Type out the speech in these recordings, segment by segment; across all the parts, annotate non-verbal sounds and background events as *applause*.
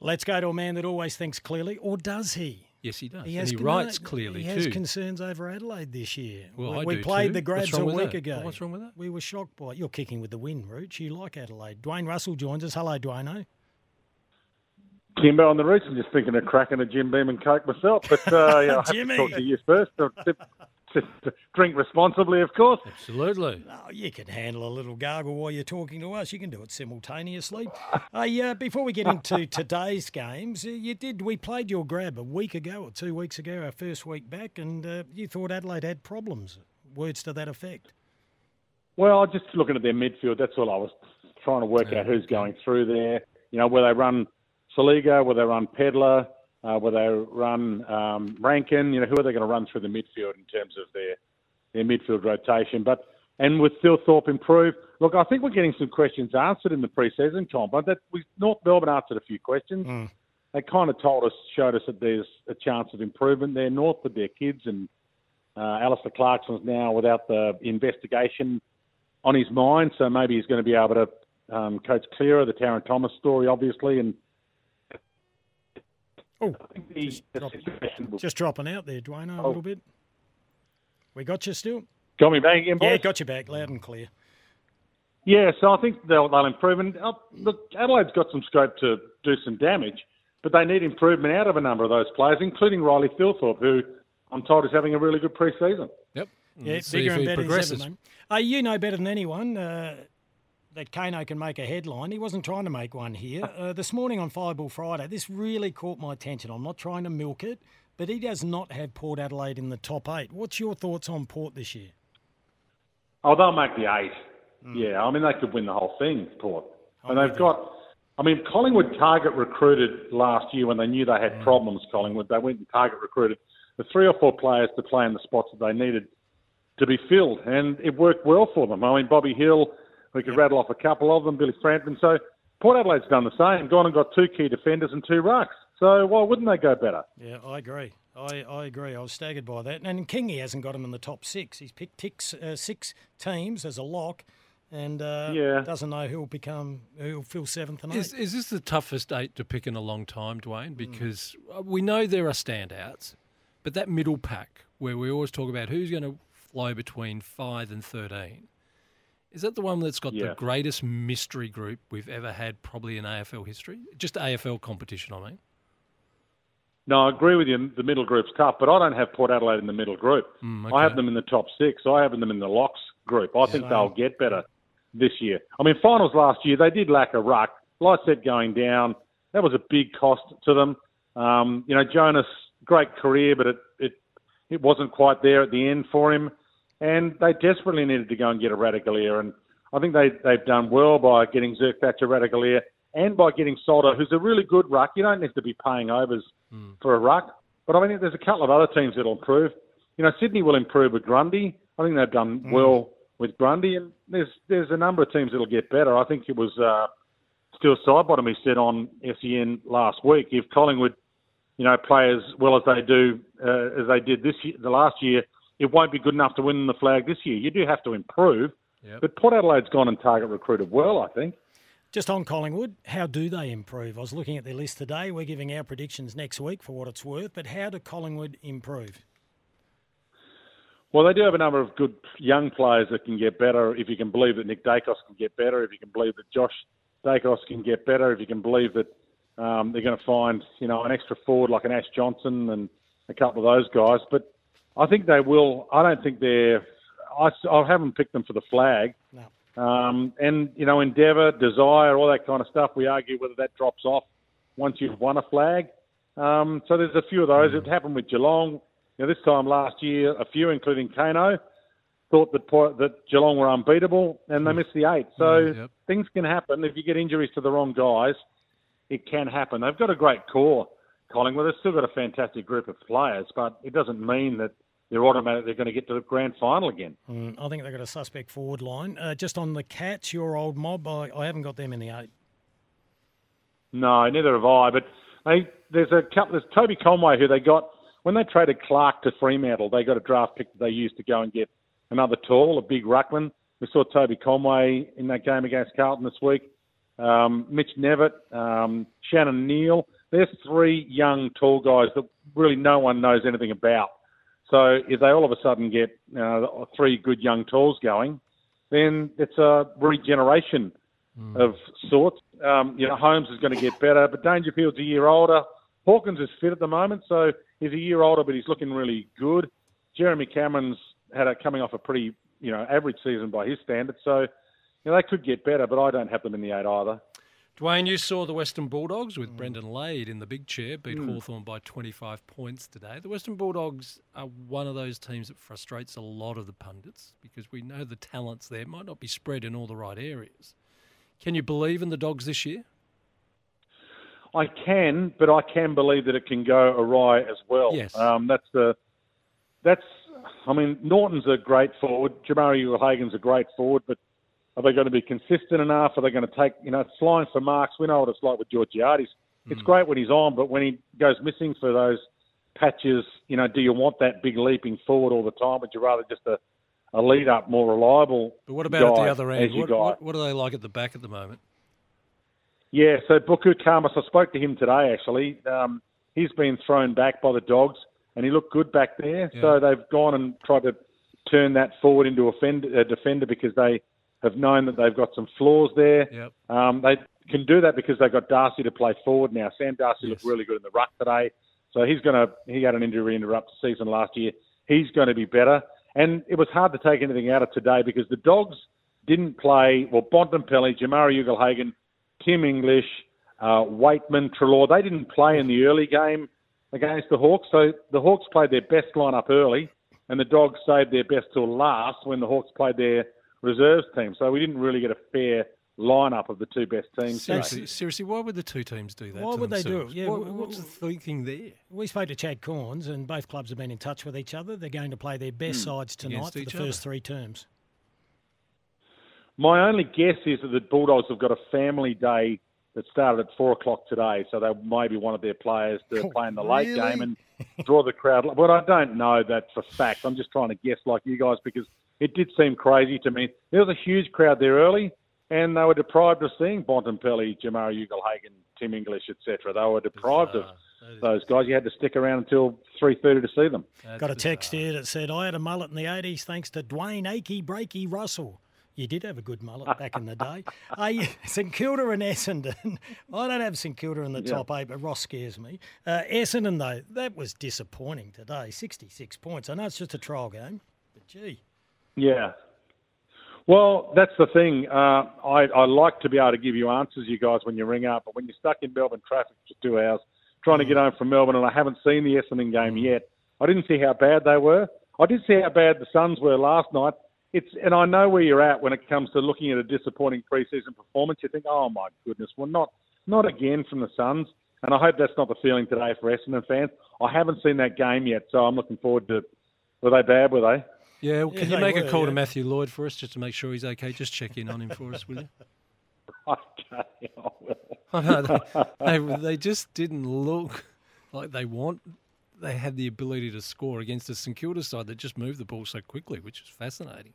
Let's go to a man that always thinks clearly, or does he? Yes, he does. He and he con- writes clearly He has concerns over Adelaide this year. Well, we, I we do played too. the What's Grabs a week that? ago. What's wrong with that? We were shocked by it. You're kicking with the wind, Rooch. You like Adelaide. Dwayne Russell joins us. Hello, Dwayne. Kymbo on the Rooch. I'm just thinking of cracking a Jim Beam and Coke myself. But uh, yeah, I have to *laughs* talk to you first. Drink responsibly, of course. Absolutely. Oh, you can handle a little gargle while you're talking to us. You can do it simultaneously. Hey, uh, before we get into *laughs* today's games, uh, you did. We played your grab a week ago or two weeks ago, our first week back, and uh, you thought Adelaide had problems. Words to that effect. Well, just looking at their midfield, that's all I was trying to work out who's going through there. You know, where they run Soligo, where they run Pedlar, uh, where they run um, Rankine. You know, who are they going to run through the midfield in terms of their their midfield rotation? But and with Thilthorpe improved, look, I think we're getting some questions answered in the preseason comp. But that we North Melbourne answered a few questions. Mm. They kind of told us, showed us that there's a chance of improvement there. North with their kids and uh, Alastair Clarkson's now without the investigation on his mind, so maybe he's going to be able to um, coach clearer. The Tarryn Thomas story, obviously, and Oh, the, just, the drop- situation just dropping out there, Dwayne, a Oh. little bit. We got you still? got me back again, boys. Yeah, got you back loud and clear. Yeah, so I think they'll, they'll improve. And uh, look, Adelaide's got some scope to do some damage, but they need improvement out of a number of those players, including Riley Thilthorpe, who I'm told is having a really good pre-season. Yep. Yeah, Let's bigger if and he better progresses. ever, mate. Uh, you know better than anyone uh, that Kano can make a headline. He wasn't trying to make one here. Uh. uh, this morning on Fireball Friday, this really caught my attention. I'm not trying to milk it, but he does not have Port Adelaide in the top eight. What's your thoughts on Port this year? Oh, they'll make the eight. Hmm. Yeah, I mean they could win the whole thing, Port. Oh, and I'm they've got. I mean, Collingwood target recruited last year when they knew they had hmm. problems. Collingwood, they went and target recruited the three or four players to play in the spots that they needed to be filled, and it worked well for them. I mean, Bobby Hill, we could rattle off a couple of them, Billy Frampton. So Port Adelaide's done the same, gone and got two key defenders and two rucks. So why wouldn't they go better? Yeah, I agree. I, I agree. I was staggered by that. And Kingy hasn't got him in the top six. He's picked ticks, uh, six teams as a lock, and uh, Yeah. doesn't know who'll become who'll fill seventh and Is, eighth. is this the toughest eight to pick in a long time, Hmm. Dwayne? Because uh we know there are standouts, but that middle pack where we always talk about who's going to flow between five and 13, is that the one that's got the greatest mystery group we've ever had, probably in AFL history? Just AFL competition, I mean. No, I agree with you. The middle group's tough, but I don't have Port Adelaide in the middle group. Mm, I have them in the top six. I have them in the locks group. I think they'll get better this year. I mean, finals last year they did lack a ruck. Lycett going down, that was a big cost to them. Um, you know, Jonas, great career, but it, it it wasn't quite there at the end for him, and they desperately needed to go and get a Ratugolea, and I think they they've done well by getting Zerk Thatcher Ratugolea and by getting Solder, who's a really good ruck. You don't need to be paying overs for a ruck. But I mean, there's a couple of other teams that'll improve. You know, Sydney will improve with Grundy. I think they've done well with Grundy, and there's there's a number of teams that'll get better. I think it was uh, Steele Sidebottom who said on SEN last week, if Collingwood, you know, play as well as they do uh, as they did this year, the last year, it won't be good enough to win the flag this year. You do have to improve. Yep. But Port Adelaide's gone and target recruited well, I think. Just on Collingwood, how do they improve? I was looking at their list today. We're giving our predictions next week for what it's worth, but how do Collingwood improve? Well, they do have a number of good young players that can get better. If you can believe that Nick Daicos can get better, if you can believe that Josh Daicos can get better, if you can believe that um, they're going to find, you know, an extra forward like an Ash Johnson and a couple of those guys. But I think they will. I don't think they're. I, I haven't picked them for the flag. No. Um, and you know, Endeavour, Desire, all that kind of stuff. We argue whether that drops off once you've won a flag. Um, so there's a few of those. It happened with Geelong. You know, this time last year, a few, including Kano, thought that that Geelong were unbeatable, and they missed the eight. So Mm, yep. things can happen if you get injuries to the wrong guys. It can happen. They've got a great core, Collingwood. They've still got a fantastic group of players, but it doesn't mean that they're automatic. They're going to get to the grand final again. Mm, I think they've got a suspect forward line. Uh, just on the Cats, your old mob, I, I haven't got them in the eight. No, neither have I. But they, there's a couple. There's Toby Conway who they got when they traded Clark to Fremantle. They got a draft pick that they used to go and get another tall, a big ruckman. We saw Toby Conway in that game against Carlton this week. um, Mitch Knevitt, um, Shannon Neale. There's three young, tall guys that really no one knows anything about. So if they all of a sudden get uh, three good young tools going, then it's a regeneration mm. of sorts. Um, you know, Holmes is going to get better, but Dangerfield's a year older. Hawkins is fit at the moment, so he's a year older, but he's looking really good. Jeremy Cameron's had a coming off a pretty you know average season by his standards, so you know, they could get better, but I don't have them in the eight either. Dwayne, you saw the Western Bulldogs with mm. Brendan Lade in the big chair beat mm. Hawthorn by 25 points today. The Western Bulldogs are one of those teams that frustrates a lot of the pundits because we know the talents there might not be spread in all the right areas. Can you believe in the Dogs this year? I can, but I can believe that it can go awry as well. Yes. Um, that's the that's. I mean, Naughton's a great forward. Jamarra Ugle-Hagan's a great forward, but are they going to be consistent enough? Are they going to take, you know, flying for marks. We know what it's like with Georgiades. It's mm. great when he's on, but when he goes missing for those patches, you know, do you want that big leaping forward all the time? Would you rather just a, a lead up, more reliable? But what about at the other end? What, what, what, are they like at the back at the moment? Yeah, so Buku Khamis, I spoke to him today actually. Um, he's been thrown back by the dogs, and he looked good back there. Yeah. So they've gone and tried to turn that forward into a, a defender because they have known that they've got some flaws there. Yep. Um, they can do that because they've got Darcy to play forward now. Sam Darcy yes. looked really good in the ruck today, so he's going to. He had an injury interrupt the season last year. He's going to be better. And it was hard to take anything out of today because the Dogs didn't play. Well, Bontempelli, Jamarra Ugle-Hagan, Tim English, uh, Weightman, Treloar, they didn't play in the early game against the Hawks. So the Hawks played their best lineup early, and the Dogs saved their best till last when the Hawks played their reserves team. So we didn't really get a fair lineup of the two best teams. Seriously, seriously, why would the two teams do that? Why would themselves? they do it? Yeah, what, what's the thinking there? We spoke to Chad Cornes, and both clubs have been in touch with each other. They're going to play their best mm. sides tonight for the other. first three terms. My only guess is that the Bulldogs have got a family day that started at four o'clock today, so they maybe wanted their players to oh, play in the late really? game and draw the crowd. But I don't know that for fact. I'm just trying to guess like you guys because it did seem crazy to me. There was a huge crowd there early, and they were deprived of seeing Bontempelli, Jamarra Ugle-Hagan, Tim English, etc. They were deprived of those guys. You had to stick around until three thirty to see them. That's Got a text bizarre. here that said, "I had a mullet in the '80s thanks to Dwayne Achy Breaky Russell." You did have a good mullet back in the day. *laughs* uh, St Kilda and Essendon. *laughs* I don't have St Kilda in the yeah. top eight, but Ross scares me. Uh, Essendon, though, that was disappointing today. 66 points. I know it's just a trial game, but gee. Yeah. Well, that's the thing. Uh, I, I like to be able to give you answers, you guys, when you ring up, but when you're stuck in Melbourne traffic for two hours trying to get home from Melbourne, and I haven't seen the Essendon game yet, I didn't see how bad they were. I did see how bad the Suns were last night. It's and I know where you're at when it comes to looking at a disappointing preseason performance. You think, oh my goodness, well not not again from the Suns. And I hope that's not the feeling today for Essendon fans. I haven't seen that game yet, so I'm looking forward to. Were they bad? Were they? Yeah, well, can yeah, you make were, a call yeah. to Matthew Lloyd for us just to make sure he's okay? Just check in on him for us, will you? *laughs* okay, I will. I know, they, they, they just didn't look like they want. They had the ability to score against a St Kilda side that just moved the ball so quickly, which is fascinating.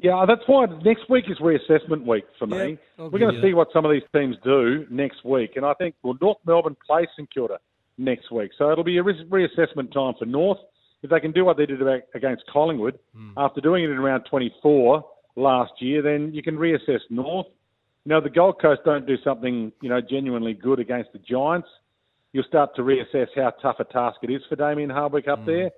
Yeah, that's why next week is reassessment week for me. Yeah, We're going to see what some of these teams do next week, and I think well, North Melbourne play St Kilda next week, so it'll be a reassessment time for North if they can do what they did against Collingwood mm. after doing it in round 24 last year, then you can reassess North. You know, the Gold Coast don't do something, you know, genuinely good against the Giants. You'll start to reassess how tough a task it is for Damien Hardwick up mm. there.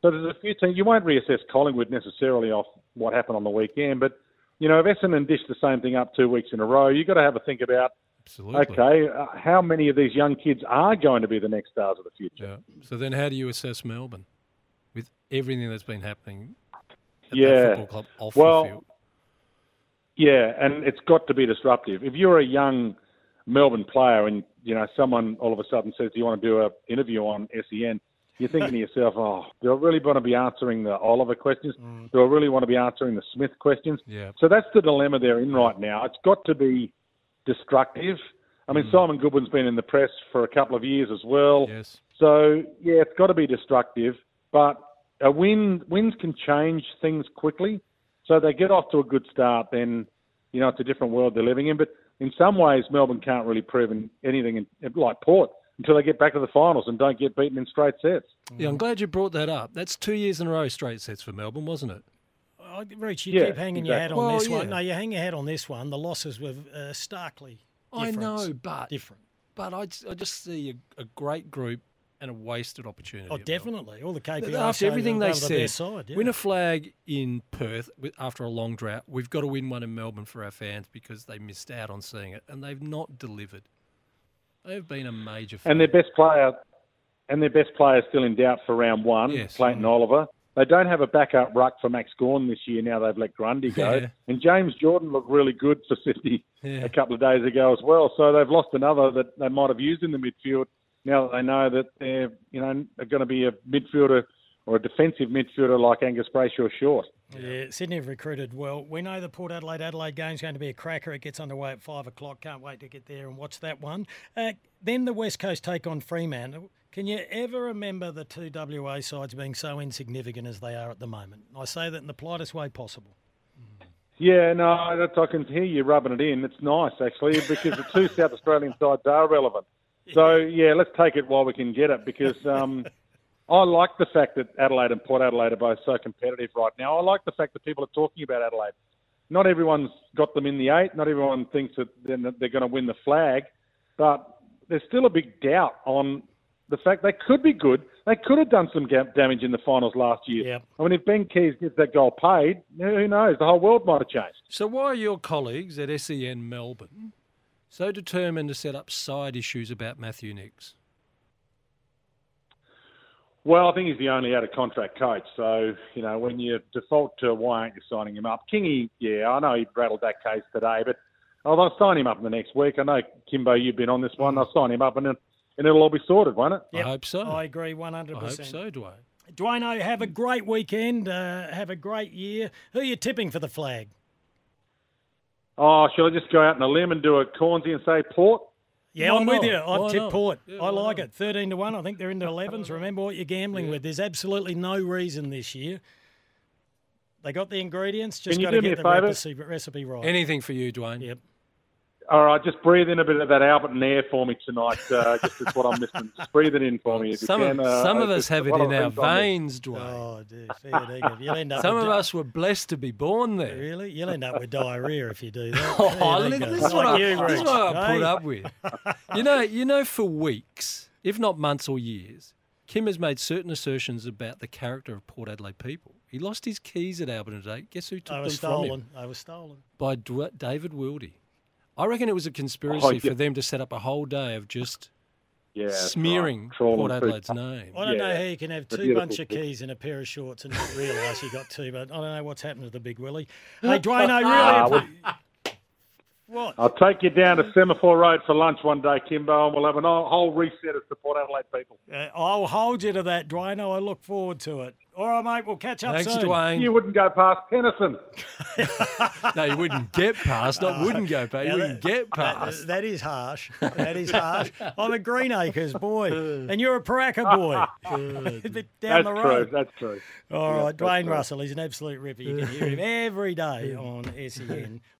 So there's a few teams. You won't reassess Collingwood necessarily off what happened on the weekend, but you know, if Essendon dish the same thing up two weeks in a row, you've got to have a think about. Absolutely. Okay, uh, how many of these young kids are going to be the next stars of the future? Yeah. So then, how do you assess Melbourne? Everything that's been happening yeah. football club off well, the field. Yeah, and it's got to be disruptive. If you're a young Melbourne player and you know someone all of a sudden says, "Do you want to do an interview on SEN?" You're thinking to yourself, "Oh, do I really want to be answering the Oliver questions? Mm. Do I really want to be answering the Smith questions?" Yeah. So that's the dilemma they're in right now. It's got to be destructive. I mean, mm. Simon Goodwin's been in the press for a couple of years as well. Yes. So yeah, it's got to be destructive. But a win wins can change things quickly. So they get off to a good start, then you know, it's a different world they're living in. But in some ways, Melbourne can't really prove anything in, like Port until they get back to the finals and don't get beaten in straight sets. Yeah, I'm glad you brought that up. That's two years in a row straight sets for Melbourne, wasn't it? Oh, Rooch, you Yeah, keep hanging exactly. your hat on Well, this one. No, you hang your hat on this one. The losses were uh, starkly I different. know, but different. but I, I just see a, a great group and a wasted opportunity. Oh, definitely. All the KPIs After everything they they were the best said, side, yeah. win a flag in Perth after a long drought. We've got to win one in Melbourne for our fans because they missed out on seeing it, and they've not delivered. They've been a major. And their best player, and their best player still in doubt for round one, Yes. Clayton mm. Oliver. They don't have a backup ruck for Max Gawn this year. Now they've let Grundy go, Yeah. and James Jordan looked really good for Sydney Yeah. a couple of days ago as well. So they've lost another that they might have used in the midfield. Now that they know that they're you know are going to be a midfielder or a defensive midfielder like Angus Brayshaw short. Yeah, Sydney have recruited well. We know the Port Adelaide Adelaide game's going to be a cracker. It gets underway at five o'clock. Can't wait to get there and watch that one. Uh, then the West Coast take on Fremantle. Can you ever remember the two WA sides being so insignificant as they are at the moment? I say that in the politest way possible. Yeah, no, that's, I can hear you rubbing it in. It's nice actually because the two South Australian sides are relevant. *laughs* So yeah, let's take it while we can get it because um, I like the fact that Adelaide and Port Adelaide are both so competitive right now. I like the fact that people are talking about Adelaide. Not everyone's got them in the eight. Not everyone thinks that they're, they're going to win the flag, but there's still a big doubt on the fact they could be good. They could have done some damage in the finals last year. Yep. I mean, if Ben Keays gets that goal paid, who knows? The whole world might have changed. So why are your colleagues at SEN Melbourne so determined to set up side issues about Matthew Nicks? Well, I think he's the only out of contract coach. So, you know, when you default to why aren't you signing him up? Kingy, yeah, I know he rattled that case today, but I'll, I'll sign him up in the next week. I know, Kimbo, you've been on this one. I'll sign him up and, and it'll all be sorted, won't it? Yep. I hope so. I agree 100%. I hope so, Dwayne. Dwayno, have a great weekend. Uh, have a great year. Who are you tipping for the flag? Oh, shall I just go out on a limb and do a Cornsey and say Port? Yeah, Why I'm with you. I've Why tipped not? Port. Yeah, I like not? it. 13 to 1. I think they're into 11s. Remember what you're gambling with. There's absolutely no reason this year. They got the ingredients, just Can you got to do me get a the favour? recipe, recipe right. Anything for you, Dwayne. Yep. All right, just breathe in a bit of that Alberton air for me tonight. Uh, *laughs* just is what I'm missing. Just breathe it in for me if Some you of, can. Uh, some of us have it in our things I miss. veins, Dwayne. Oh, dear. Fair dinkum. You'll *laughs* end up Some of di- us were blessed to be born there. Really? You'll end up with diarrhea if you do that. *laughs* Oh, Fair this is what, Like I, you, this is what I put up with. You know, you know, for weeks, if not months or years, Kim has made certain assertions about the character of Port Adelaide people. He lost his keys at Alberton today. Guess who took They them were from him? stolen. They were stolen. By Dw- David Wildy. I reckon it was a conspiracy Oh, yeah. for them to set up a whole day of just Yeah, smearing right. Port through- Adelaide's name. I don't know how you can have two bunch of book. keys in a pair of shorts and not *laughs* realise you got two, but I don't know what's happened to the big Willie. *laughs* Hey, Dwayne, I Ah, really. Well- what? I'll take you down to Semaphore Road for lunch one day, Kimbo, and we'll have a whole reset of support Adelaide people. Uh, I'll hold you to that, Dwayne. I look forward to it. All right, mate. We'll catch up Thanks, soon. Dwayne. You wouldn't go past Tennyson. *laughs* no, you wouldn't get past. Not wouldn't go past. You wouldn't that- get that- past. that is harsh. That is harsh. *laughs* I'm a Greenacres boy, *laughs* and you're a Paraka boy. But Down That's the true. road. That's true. All Yeah, right, Dwayne true. Russell. He's an absolute ripper. You can hear him every day on SEN.